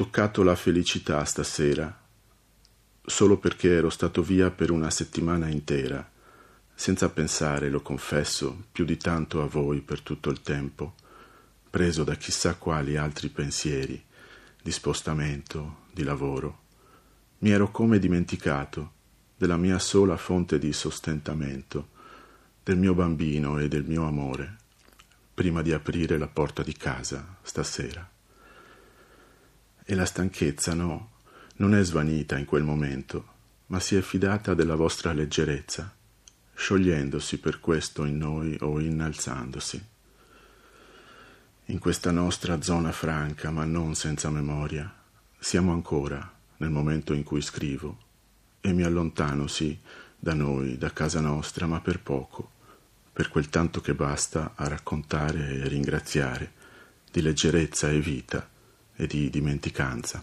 toccato la felicità stasera, solo perché ero stato via per una settimana intera, senza pensare, lo confesso, più di tanto a voi per tutto il tempo, preso da chissà quali altri pensieri, di spostamento, di lavoro. Mi ero come dimenticato della mia sola fonte di sostentamento, del mio bambino e del mio amore, prima di aprire la porta di casa stasera. E la stanchezza, no, non è svanita in quel momento, ma si è fidata della vostra leggerezza, sciogliendosi per questo in noi o innalzandosi. In questa nostra zona franca, ma non senza memoria, siamo ancora nel momento in cui scrivo e mi allontano, sì, da noi, da casa nostra, ma per poco, per quel tanto che basta a raccontare e ringraziare di leggerezza e vita e di dimenticanza.